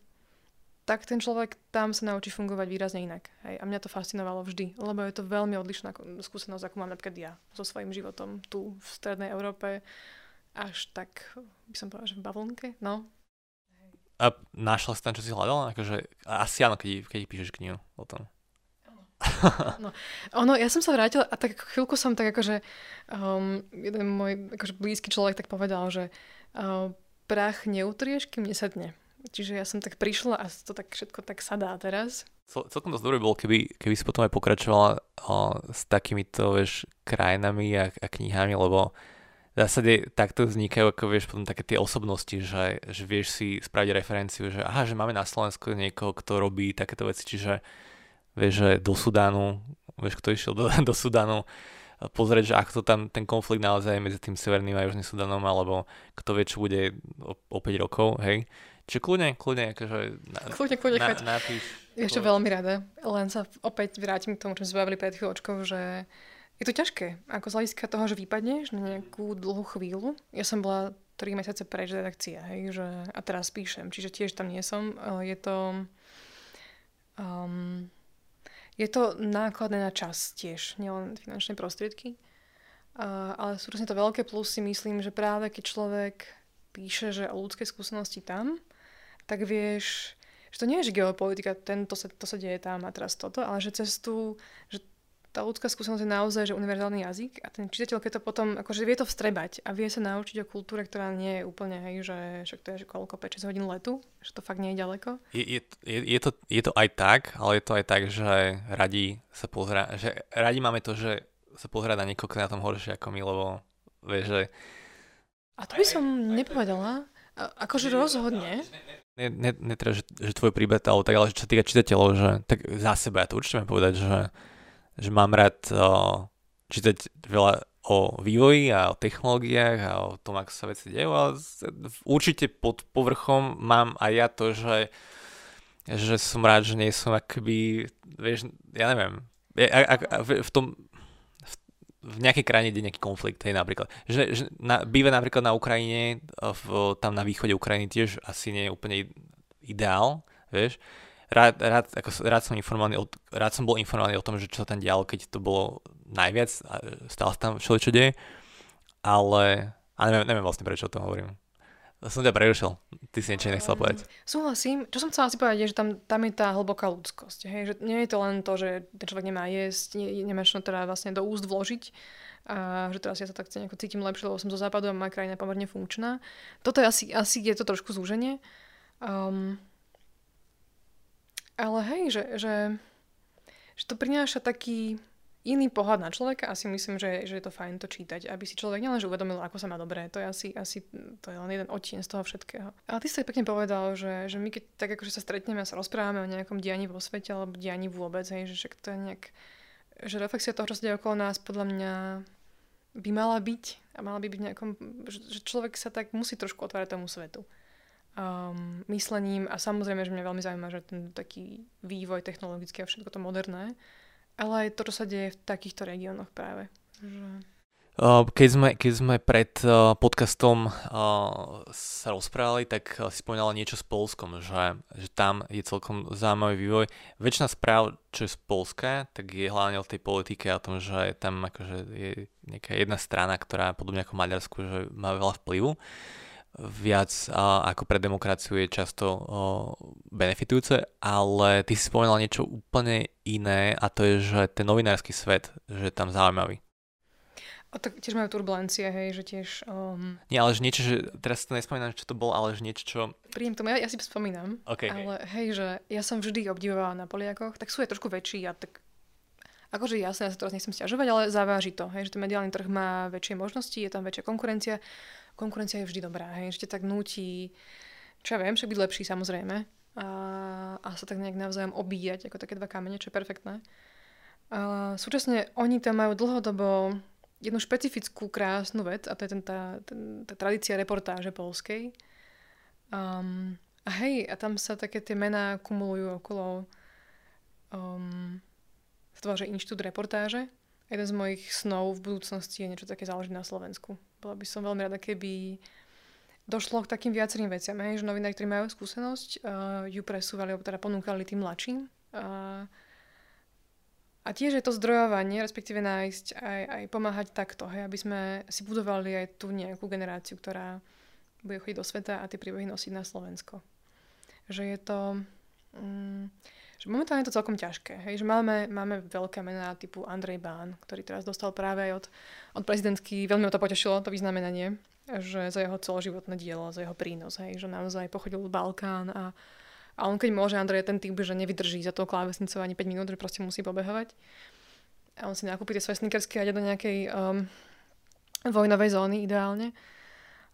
tak ten človek tam sa naučí fungovať výrazne inak. Hej. A mňa to fascinovalo vždy, lebo je to veľmi odlišná skúsenosť, ako mám napríklad ja so svojím životom tu v strednej Európe, až tak, by som povedala, že v bavlnke, no. A našla si tam, čo si hľadala? Akože, asi áno, keď, keď píšeš knihu o tom. no, ono, ja som sa vrátila a tak chvíľku som tak akože um, jeden môj akože blízky človek tak povedal, že uh, prach neutrieš, kým nesedne. Čiže ja som tak prišla a to tak všetko tak sadá teraz. Cel, celkom dosť dobre bolo, keby, keby si potom aj pokračovala o, s takýmito vieš, krajinami a, a knihami, lebo v zásade takto vznikajú ako vieš potom také tie osobnosti, že, že vieš si spraviť referenciu, že aha, že máme na Slovensku niekoho, kto robí takéto veci, čiže vieš, že do Sudánu vieš, kto išiel do, do Sudanu pozrieť, že ako to tam ten konflikt naozaj medzi tým Severným a Južným Sudanom, alebo kto vie, čo bude o, o 5 rokov, hej. Čiže kľudne, kľudne, akože... Na, kľudne, kľudne, na, napíš. Ešte veľmi rada. Len sa opäť vrátim k tomu, čo sme bavili pred chvíľočkou, že je to ťažké. Ako z hľadiska toho, že vypadneš na nejakú dlhú chvíľu. Ja som bola 3 mesiace preč redakcia, hej, že a teraz píšem, čiže tiež tam nie som. Je to... Um, je to nákladné na čas tiež, nielen finančné prostriedky. Uh, ale súčasne to veľké plus si myslím, že práve keď človek píše, že o ľudskej skúsenosti tam, tak vieš, že to nie je že geopolitika, tento sa, to sa deje tam a teraz toto, ale že cestu, že tá ľudská skúsenosť je naozaj že univerzálny jazyk a ten čitateľ, keď to potom, akože vie to vstrebať a vie sa naučiť o kultúre, ktorá nie je úplne, hej, že však to je že koľko, 5-6 hodín letu, že to fakt nie je ďaleko. Je, je, je, to, je to aj tak, ale je to aj tak, že radi sa pozera, že radi máme to, že sa pozera na niekoho, na tom horšie ako my, lebo vieš, že... A to by som nepovedala. Akože rozhodne. Ne, ne, ne že, že tvoj príbeh, ale tak, ale čo sa týka čitateľov, že tak za seba, ja to určite povedať, že že mám rád o, čítať veľa o vývoji a o technológiách a o tom, ako sa veci dejú, ale určite pod povrchom mám aj ja to, že, že som rád, že nie som akoby, vieš, ja neviem, a, a, a, v tom, v nejakej krajine ide nejaký konflikt, hej, napríklad. Že, že na, býva napríklad na Ukrajine, v, tam na východe Ukrajiny tiež asi nie je úplne ideál, vieš, rád, rád, ako, rád, som informovaný o, rád som bol informovaný o tom, že čo sa tam dialo, keď to bolo najviac stále sa tam čo deje, ale a neviem, neviem vlastne prečo o tom hovorím. Som ťa prerušil. Ty si niečo nechcel povedať. Súhlasím. Čo som chcela si povedať, je, že tam, tam je tá hlboká ľudskosť. Hej? Že nie je to len to, že ten človek nemá jesť, ne, nemáš to teda vlastne do úst vložiť, a že teraz ja sa tak nejako cítim lepšie, lebo som zo západu a moja krajina pomerne funkčná. Toto je asi, asi je to trošku zúženie. Um, ale hej, že, že, že to prináša taký iný pohľad na človeka a si myslím, že, že je to fajn to čítať, aby si človek nielenže uvedomil, ako sa má dobré, to je asi, asi to je len jeden odtieň z toho všetkého. Ale ty si pekne povedal, že, že my keď tak akože sa stretneme a sa rozprávame o nejakom dianí vo svete alebo dianí vôbec, hej, že však to je nejak, že reflexia toho, čo sa deje okolo nás, podľa mňa by mala byť a mala by byť nejakom, že, človek sa tak musí trošku otvárať tomu svetu. Um, myslením a samozrejme, že mňa veľmi zaujíma, že ten taký vývoj technologický a všetko to moderné, ale aj to, čo sa deje v takýchto regiónoch práve. Že... Keď sme, keď sme pred podcastom sa rozprávali, tak si spomínala niečo s Polskom, že, že tam je celkom zaujímavý vývoj. Väčšina správ, čo je z Polska, tak je hlavne o tej politike a tom, že tam akože je nejaká jedna strana, ktorá podobne ako Maďarsku, že má veľa vplyvu viac a, ako pre demokraciu je často o, benefitujúce, ale ty si spomenul niečo úplne iné a to je, že ten novinársky svet, že je tam zaujímavý. A tak tiež majú turbulencie, hej, že tiež... Um... Nie, ale že niečo, že teraz to nespomínam, čo to bolo, ale že niečo, čo... Príjem tomu, ja, ja si spomínam, okay, ale okay. hej, že ja som vždy obdivovala na Poliakoch, tak sú aj trošku väčší a tak Akože jasne, ja sa teraz nechcem stiažovať, ale zaváži to, hej, že ten mediálny trh má väčšie možnosti, je tam väčšia konkurencia konkurencia je vždy dobrá, hej, ešte tak nutí, čo ja viem, však byť lepší samozrejme a, a sa tak nejak navzájom obíjať, ako také dva kamene, čo je perfektné. A súčasne oni tam majú dlhodobo jednu špecifickú krásnu vec a to je ten, tá, ten, tá tradícia reportáže polskej. Um, a hej, a tam sa také tie mená kumulujú okolo um, to že inštitút reportáže jeden z mojich snov v budúcnosti je niečo také založiť na Slovensku. Bola by som veľmi rada, keby došlo k takým viacerým veciam, hej, že novinári, ktorí majú skúsenosť, uh, ju presúvali, alebo teda ponúkali tým mladším. Uh, a tiež je to zdrojovanie, respektíve nájsť aj, aj pomáhať takto, hej, aby sme si budovali aj tú nejakú generáciu, ktorá bude chodiť do sveta a tie príbehy nosiť na Slovensko. Že je to... Um, že momentálne je to celkom ťažké. Hej? Že máme, máme veľké mená typu Andrej Bán, ktorý teraz dostal práve od, od prezidentky, veľmi ho to potešilo, to vyznamenanie, že za jeho celoživotné dielo, za jeho prínos, hej? že naozaj pochodil Balkán a, a on keď môže, Andrej je ten typ, že nevydrží za tou klávesnicou ani 5 minút, že proste musí pobehovať. A on si nakúpi tie svoje snickersky a ide do nejakej um, vojnovej zóny ideálne.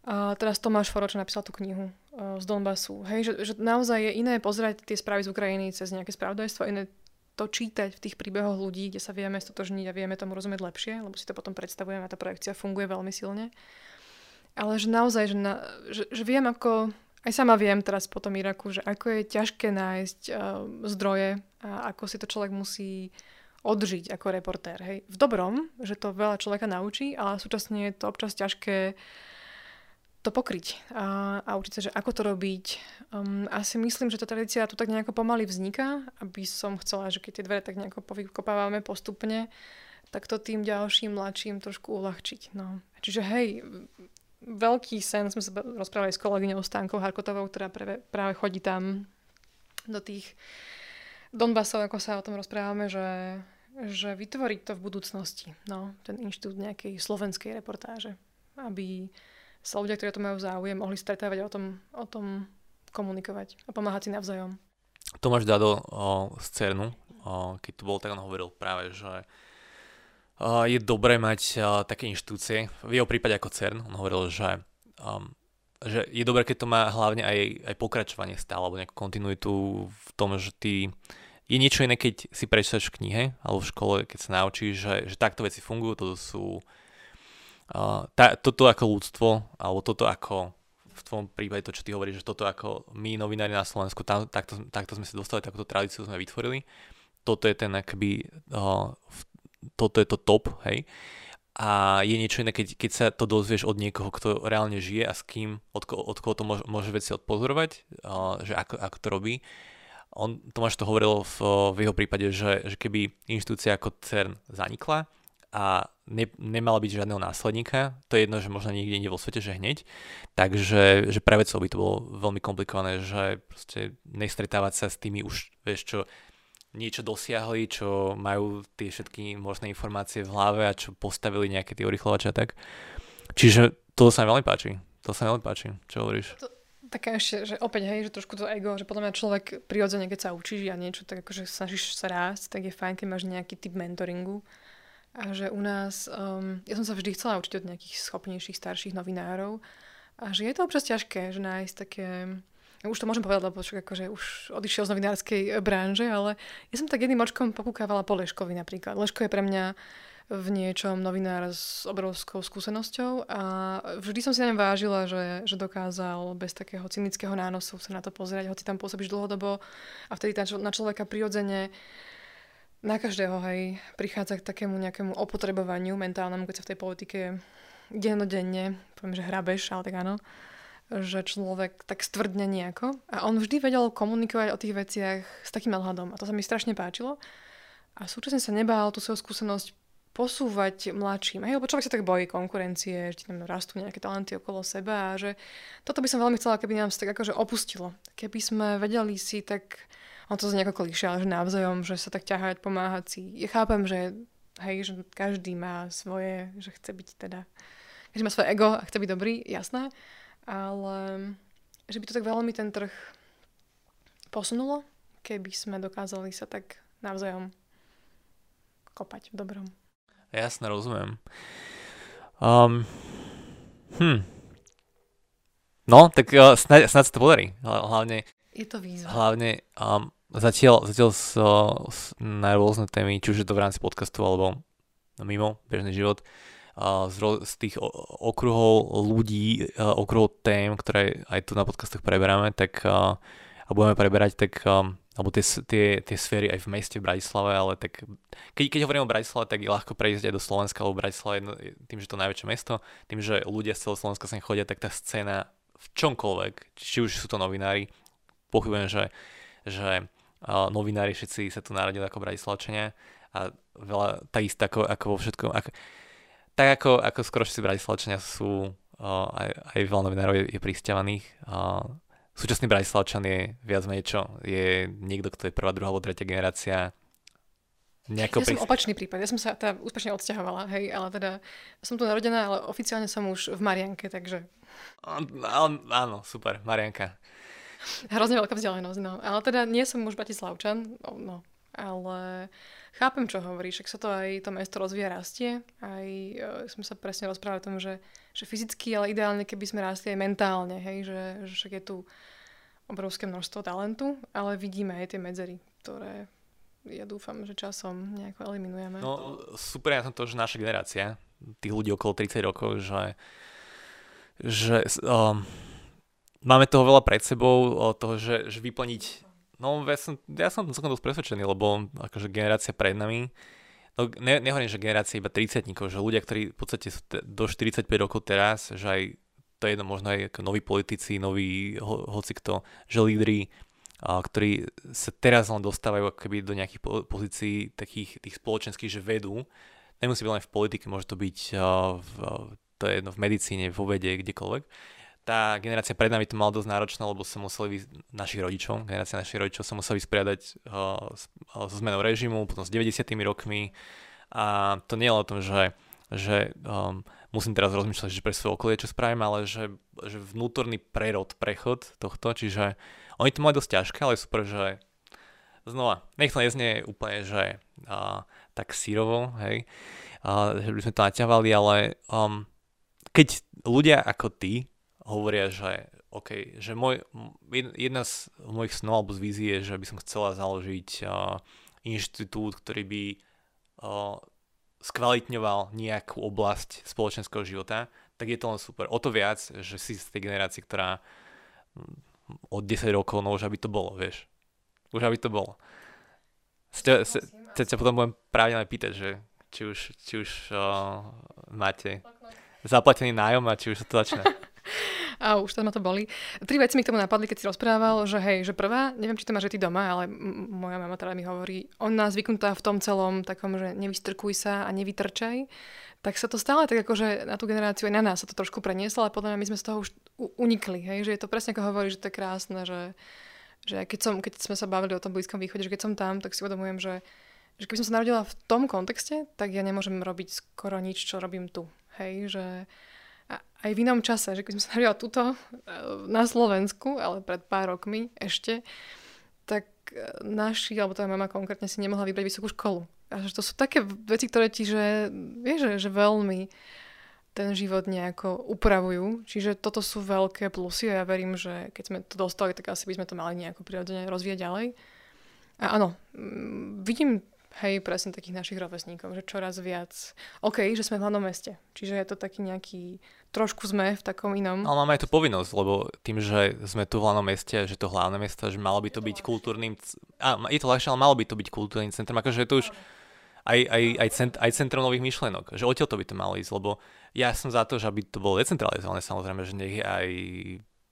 A teraz Tomáš Foroč napísal tú knihu z Donbasu. Hej, že, že naozaj je iné pozerať tie správy z Ukrajiny cez nejaké spravodajstvo, iné to čítať v tých príbehoch ľudí, kde sa vieme stotožniť a vieme tomu rozumieť lepšie, lebo si to potom predstavujeme a tá projekcia funguje veľmi silne. Ale že naozaj, že, na, že, že viem ako, aj sama viem teraz po tom Iraku, že ako je ťažké nájsť uh, zdroje a ako si to človek musí odžiť ako reportér. Hej. V dobrom, že to veľa človeka naučí, ale súčasne je to občas ťažké to pokryť a, a učiť sa, že ako to robiť. Um, asi myslím, že tá tradícia tu tak nejako pomaly vzniká, aby som chcela, že keď tie dvere tak nejako povykopávame postupne, tak to tým ďalším, mladším trošku uľahčiť. No. Čiže hej, veľký sen, sme sa rozprávali s kolegyňou Stánkou Harkotovou, ktorá práve, práve chodí tam do tých Donbasov, ako sa o tom rozprávame, že že vytvoriť to v budúcnosti, no, ten inštitút nejakej slovenskej reportáže, aby sa ľudia, ktorí to majú záujem, mohli stretávať a o tom, o tom komunikovať a pomáhať si navzájom. Tomáš Dado o, z CERNu, o, keď tu bol, tak on hovoril práve, že o, je dobré mať o, také inštitúcie. V jeho prípade ako CERN, on hovoril, že, um, že je dobré, keď to má hlavne aj, aj pokračovanie stále, alebo nejakú kontinuitu v tom, že ty je niečo iné, keď si prečítaš v knihe alebo v škole, keď sa naučíš, že, že takto veci fungujú, toto sú tá, toto ako ľudstvo, alebo toto ako v tvojom prípade to, čo ty hovoríš, že toto ako my novinári na Slovensku, tam, takto, takto sme si dostali, takúto tradíciu sme vytvorili. Toto je ten akoby, uh, toto je to top, hej. A je niečo iné, keď, keď sa to dozvieš od niekoho, kto reálne žije a s kým, od, ko, od koho to môže, môže veci odpozorovať, uh, že ako, ako to robí on, Tomáš to hovoril v, v jeho prípade, že, že keby inštitúcia ako CERN zanikla a ne, nemala byť žiadneho následníka, to je jedno, že možno niekde inde vo svete, že hneď, takže že pre vedcov by to bolo veľmi komplikované, že proste nestretávať sa s tými už, vieš čo, niečo dosiahli, čo majú tie všetky možné informácie v hlave a čo postavili nejaké tie urychlovače a tak. Čiže to sa mi veľmi páči. To sa mi veľmi páči. Čo hovoríš? To, také ešte, že opäť hej, že trošku to ego, že podľa mňa človek prirodzene, keď sa učíš a niečo, tak akože snažíš sa rásť, tak je fajn, keď máš nejaký typ mentoringu. A že u nás, um, ja som sa vždy chcela učiť od nejakých schopnejších, starších novinárov. A že je to občas ťažké, že nájsť také... Už to môžem povedať, lebo však akože už odišiel z novinárskej branže, ale ja som tak jedným očkom pokúkávala po Leškovi napríklad. Leško je pre mňa v niečom novinár s obrovskou skúsenosťou a vždy som si na ňom vážila, že, že dokázal bez takého cynického nánosu sa na to pozerať, hoci tam pôsobíš dlhodobo a vtedy na človeka prirodzene na každého hej, prichádza k takému nejakému opotrebovaniu mentálnemu, keď sa v tej politike dennodenne, poviem, že hrabeš, ale tak áno, že človek tak stvrdne nejako. A on vždy vedel komunikovať o tých veciach s takým nadhľadom. A to sa mi strašne páčilo. A súčasne sa nebál tú svoju skúsenosť posúvať mladším. Hej, lebo človek sa tak bojí konkurencie, že tam rastú nejaké talenty okolo seba a že toto by som veľmi chcela, keby nám sa tak akože opustilo. Keby sme vedeli si tak, on to znie ako klišé, ale že navzájom, že sa tak ťahať, pomáhať si. Ja chápem, že hej, že každý má svoje, že chce byť teda, že má svoje ego a chce byť dobrý, jasné, ale že by to tak veľmi ten trh posunulo, keby sme dokázali sa tak navzájom kopať v dobrom. Jasne, rozumiem. Um, hm. No, tak uh, snad, snad sa to podarí. Hlavne... Je to výzva. Hlavne um, zatiaľ, zatiaľ s, s, na rôzne témy, či už je to v rámci podcastu alebo mimo bežný život, z, z tých okruhov ľudí, uh, okruhov tém, ktoré aj tu na podcastoch preberáme, tak a budeme preberať, tak alebo tie, tie, tie sféry aj v meste v Bratislave, ale tak keď, keď hovorím o Bratislave, tak je ľahko prejsť aj do Slovenska, lebo Bratislava je tým, že to najväčšie mesto, tým, že ľudia z celého Slovenska sem chodia, tak tá scéna v čomkoľvek, či už sú to novinári, pochybujem, že, že novinári všetci sa tu narodili ako Bratislavčania a veľa, takisto ako, ako vo všetkom, ako, tak ako, ako skoro všetci Bratislavčania sú, aj, aj veľa novinárov je, je prisťahaných, uh, súčasný Bratislavčan je viac menej čo? Je niekto, kto je prvá, druhá alebo tretia generácia Nejako ja som opačný prípad. Ja som sa teda úspešne odsťahovala, hej, ale teda som tu narodená, ale oficiálne som už v Marianke, takže... Áno, super, Marianka. Hrozne veľká vzdialenosť, no. Ale teda nie som už Bratislavčan, no. Ale chápem, čo hovoríš, ak sa to aj to mesto rozvíja, rastie. Aj e, sme sa presne rozprávali o tom, že že fyzicky, ale ideálne, keby sme rástli aj mentálne, hej, že, že však je tu obrovské množstvo talentu, ale vidíme aj tie medzery, ktoré ja dúfam, že časom nejako eliminujeme. No super je tom to, že naša generácia, tých ľudí okolo 30 rokov, že, že um, máme toho veľa pred sebou, o toho, že, že vyplniť No ja som, ja som celkom dosť presvedčený, lebo akože generácia pred nami, no ne, nehovorím, že generácia iba 30 že ľudia, ktorí v podstate sú te, do 45 rokov teraz, že aj to je jedno možno aj ako noví politici, noví ho, hoci kto, že lídri, a, ktorí sa teraz len dostávajú keby do nejakých pozícií takých tých spoločenských, že vedú. Nemusí byť len v politike, môže to byť a, v, to je jedno v medicíne, vo vede, kdekoľvek tá generácia pred nami to mala dosť náročné, lebo sa museli, vys- našich rodičov, generácia našich rodičov sa musela vysporiadať uh, so zmenou režimu, potom s 90 rokmi. A to nie je o tom, že, že um, musím teraz rozmýšľať, že pre svoje okolie čo spravím, ale že, že vnútorný prerod, prechod tohto, čiže oni to mali dosť ťažké, ale super, že znova, nech to neznie úplne, že uh, tak sírovo, hej, uh, že by sme to naťahovali, ale um, keď ľudia ako ty hovoria, že OK, že môj, jedna z mojich snov alebo z vízie je, že by som chcela založiť uh, inštitút, ktorý by uh, skvalitňoval nejakú oblasť spoločenského života, tak je to len super. O to viac, že si z tej generácie, ktorá od 10 rokov, no už aby to bolo, vieš. Už aby to bolo. Ste, sa potom budem pravidelne pýtať, že či už, či už uh, máte zaplatený nájom a či už sa to začne. A už tam ma to boli. Tri veci mi k tomu napadli, keď si rozprával, že hej, že prvá, neviem, či to máš ty doma, ale m- moja mama teda mi hovorí, on nás zvyknutá v tom celom takom, že nevystrkuj sa a nevytrčaj, tak sa to stále tak akože na tú generáciu aj na nás sa to trošku prenieslo, ale podľa mňa my sme z toho už unikli, hej, že je to presne ako hovorí, že to je krásne, že, že keď, som, keď sme sa bavili o tom Blízkom východe, že keď som tam, tak si uvedomujem, že, že keby som sa narodila v tom kontexte, tak ja nemôžem robiť skoro nič, čo robím tu. Hej, že aj v inom čase, že keď som sa narodila tuto e, na Slovensku, ale pred pár rokmi ešte, tak e, naši, alebo tá mama konkrétne si nemohla vybrať vysokú školu. A že to sú také veci, ktoré ti, že, vieš, že, že veľmi ten život nejako upravujú. Čiže toto sú veľké plusy a ja verím, že keď sme to dostali, tak asi by sme to mali nejako prirodzene rozvíjať ďalej. A áno, vidím hej, presne takých našich rovesníkov, že čoraz viac. OK, že sme v hlavnom meste, čiže je to taký nejaký, trošku sme v takom inom. Ale máme aj tú povinnosť, lebo tým, že sme tu v hlavnom meste, že to hlavné mesto, že malo by to byť kultúrnym, a je to ľahšie, ale malo by to byť kultúrnym centrum, akože je to už aj, aj, aj, cent, aj centrum nových myšlenok, že odtiaľ to by to malo ísť, lebo ja som za to, že aby to bolo decentralizované, samozrejme, že nech je aj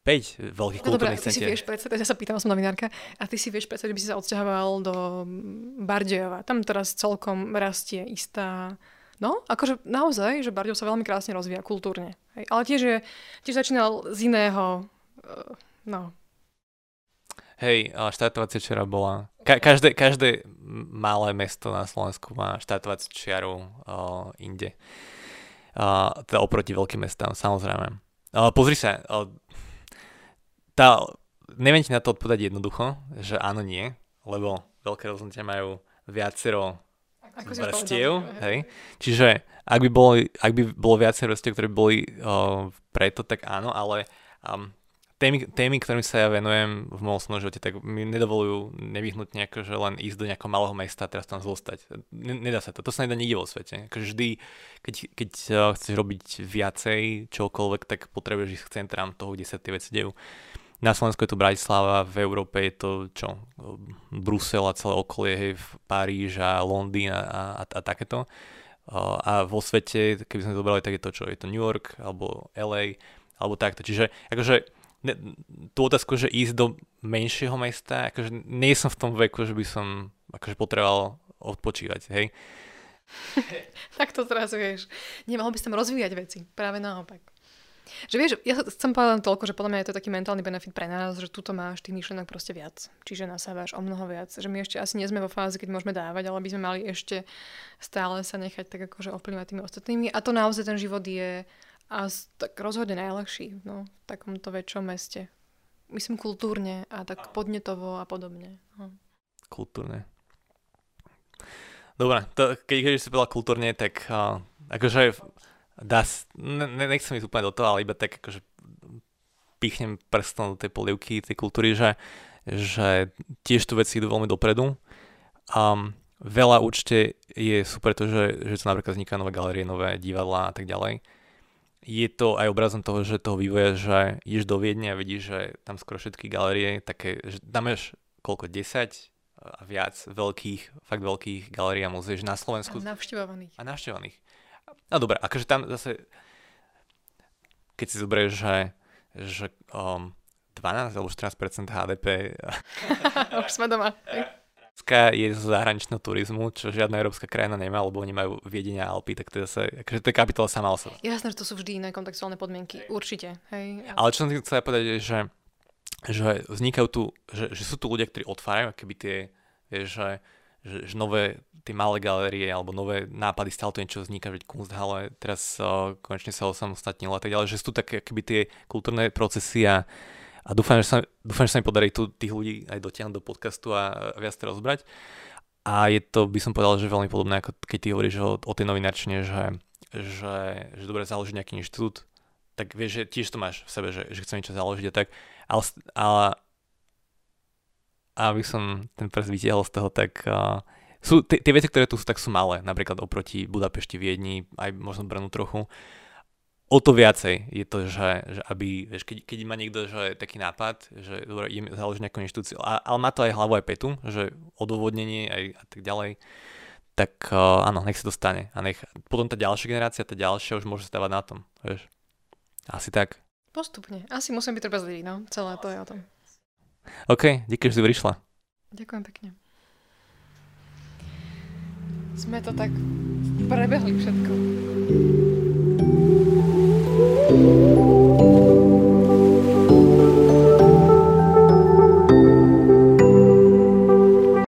5 veľkých no, kultúrnych centier. ty si vieš predstaviť, ja sa pýtam, som novinárka, a ty si vieš predstaviť, že by si sa odsťahoval do Bardejova. Tam teraz celkom rastie istá No, akože naozaj, že Bardejov sa veľmi krásne rozvíja kultúrne. Hej. Ale tiež, je, tiež začínal z iného, uh, no. Hej, štartovacia čiara bola... Ka- každé, každé malé mesto na Slovensku má štartovaciu čiaru uh, inde. Uh, teda oproti veľkým mestám, samozrejme. Uh, pozri sa, uh, tá, neviem ti na to odpovedať jednoducho, že áno, nie, lebo veľké rozhodnutia majú viacero vrstiev, hej. Čiže ak by, bolo, ak by bolo viacero vrstiev, ktoré by boli uh, preto, tak áno, ale um, témy, témy, ktorým sa ja venujem v mojom osobnom živote, tak mi nedovolujú nevyhnutne akože len ísť do nejakého malého mesta a teraz tam zostať. Nedá sa to. To sa nedá nikde vo svete. Akože vždy, keď, keď chceš robiť viacej čokoľvek, tak potrebuješ ísť k centrám toho, kde sa tie veci dejú. Na Slovensku je to Bratislava, v Európe je to čo? Brusel a celé okolie, hej, Paríž a Londýn a, a, a takéto. A vo svete, keby sme zobrali, tak je to čo? Je to New York, alebo LA, alebo takto. Čiže akože ne, tú otázku, že ísť do menšieho mesta, akože nie som v tom veku, že by som akože potreboval odpočívať, hej. tak to zrazu vieš. Nemohol by som rozvíjať veci, práve naopak. Že vieš, ja chcem povedať toľko, že podľa mňa je to taký mentálny benefit pre nás, že tuto máš tých myšlenok proste viac. Čiže nasávaš o mnoho viac. Že my ešte asi nie sme vo fáze, keď môžeme dávať, ale by sme mali ešte stále sa nechať tak akože ovplyvňovať tými ostatnými. A to naozaj ten život je a tak rozhodne najľahší no, v takomto väčšom meste. Myslím kultúrne a tak podnetovo a podobne. No. Kultúrne. Dobre, to, keď, keď si povedal kultúrne, tak uh, akože dá, ne, nechcem ísť úplne do toho, ale iba tak akože pichnem prstom do tej polievky, tej kultúry, že, že tiež tu veci idú veľmi dopredu Um, veľa určite je super to, že, že to napríklad vzniká nové galerie, nové divadlá a tak ďalej. Je to aj obrazom toho, že toho vývoja, že ideš do Viedne a vidíš, že tam skoro všetky galerie, také, že tam máš koľko, 10 a viac veľkých, fakt veľkých galérií a muzeí, na Slovensku. A navštevovaných. A navštevovaných. No dobre, akože tam zase, keď si zoberieš, že, že um, 12 alebo 14% HDP. Už sme doma. je z zahraničného turizmu, čo žiadna európska krajina nemá, lebo oni majú viedenia Alpy, tak to je zase, akože to je kapitola sama o sebe. Jasné, že to sú vždy iné kontextuálne podmienky, určite. Hej. Ale čo som chcel povedať je, že že vznikajú tu, že, že sú tu ľudia, ktorí otvárajú keby tie, vieš, že, že, že nové, tie malé galerie alebo nové nápady, stále to niečo vzniká, že Kunsthalle teraz uh, konečne sa osamostatnilo a tak ďalej, že sú tu také keby tie kultúrne procesy a, a dúfam, že sa, dúfam, že sa mi podarí tu tých ľudí aj dotiahnuť do podcastu a, a viac to rozbrať. A je to, by som povedal, že veľmi podobné, ako keď ty hovoríš o, o tej novinárčine, že, že, že dobre založiť nejaký inštitút, tak vieš, že tiež to máš v sebe, že, že chcem niečo založiť a tak, ale, ale aby som ten prst vytiahol z toho, tak uh, sú, tie, veci, ktoré tu sú, tak sú malé, napríklad oproti Budapešti, Viedni, aj možno Brnu trochu. O to viacej je to, že, že aby, vieš, keď, keď má niekto že taký nápad, že dobre, idem založiť nejakú inštitúciu, ale má to aj hlavu aj petu, že odôvodnenie aj a tak ďalej, tak uh, áno, nech sa to stane. A nech potom tá ďalšia generácia, tá ďalšia už môže stávať na tom, vieš. Asi tak. Postupne. Asi musím byť trpezlivý, no. Celé to je o tom. OK, díky, že si prišla. Ďakujem pekne. Sme to tak prebehli všetko. thank you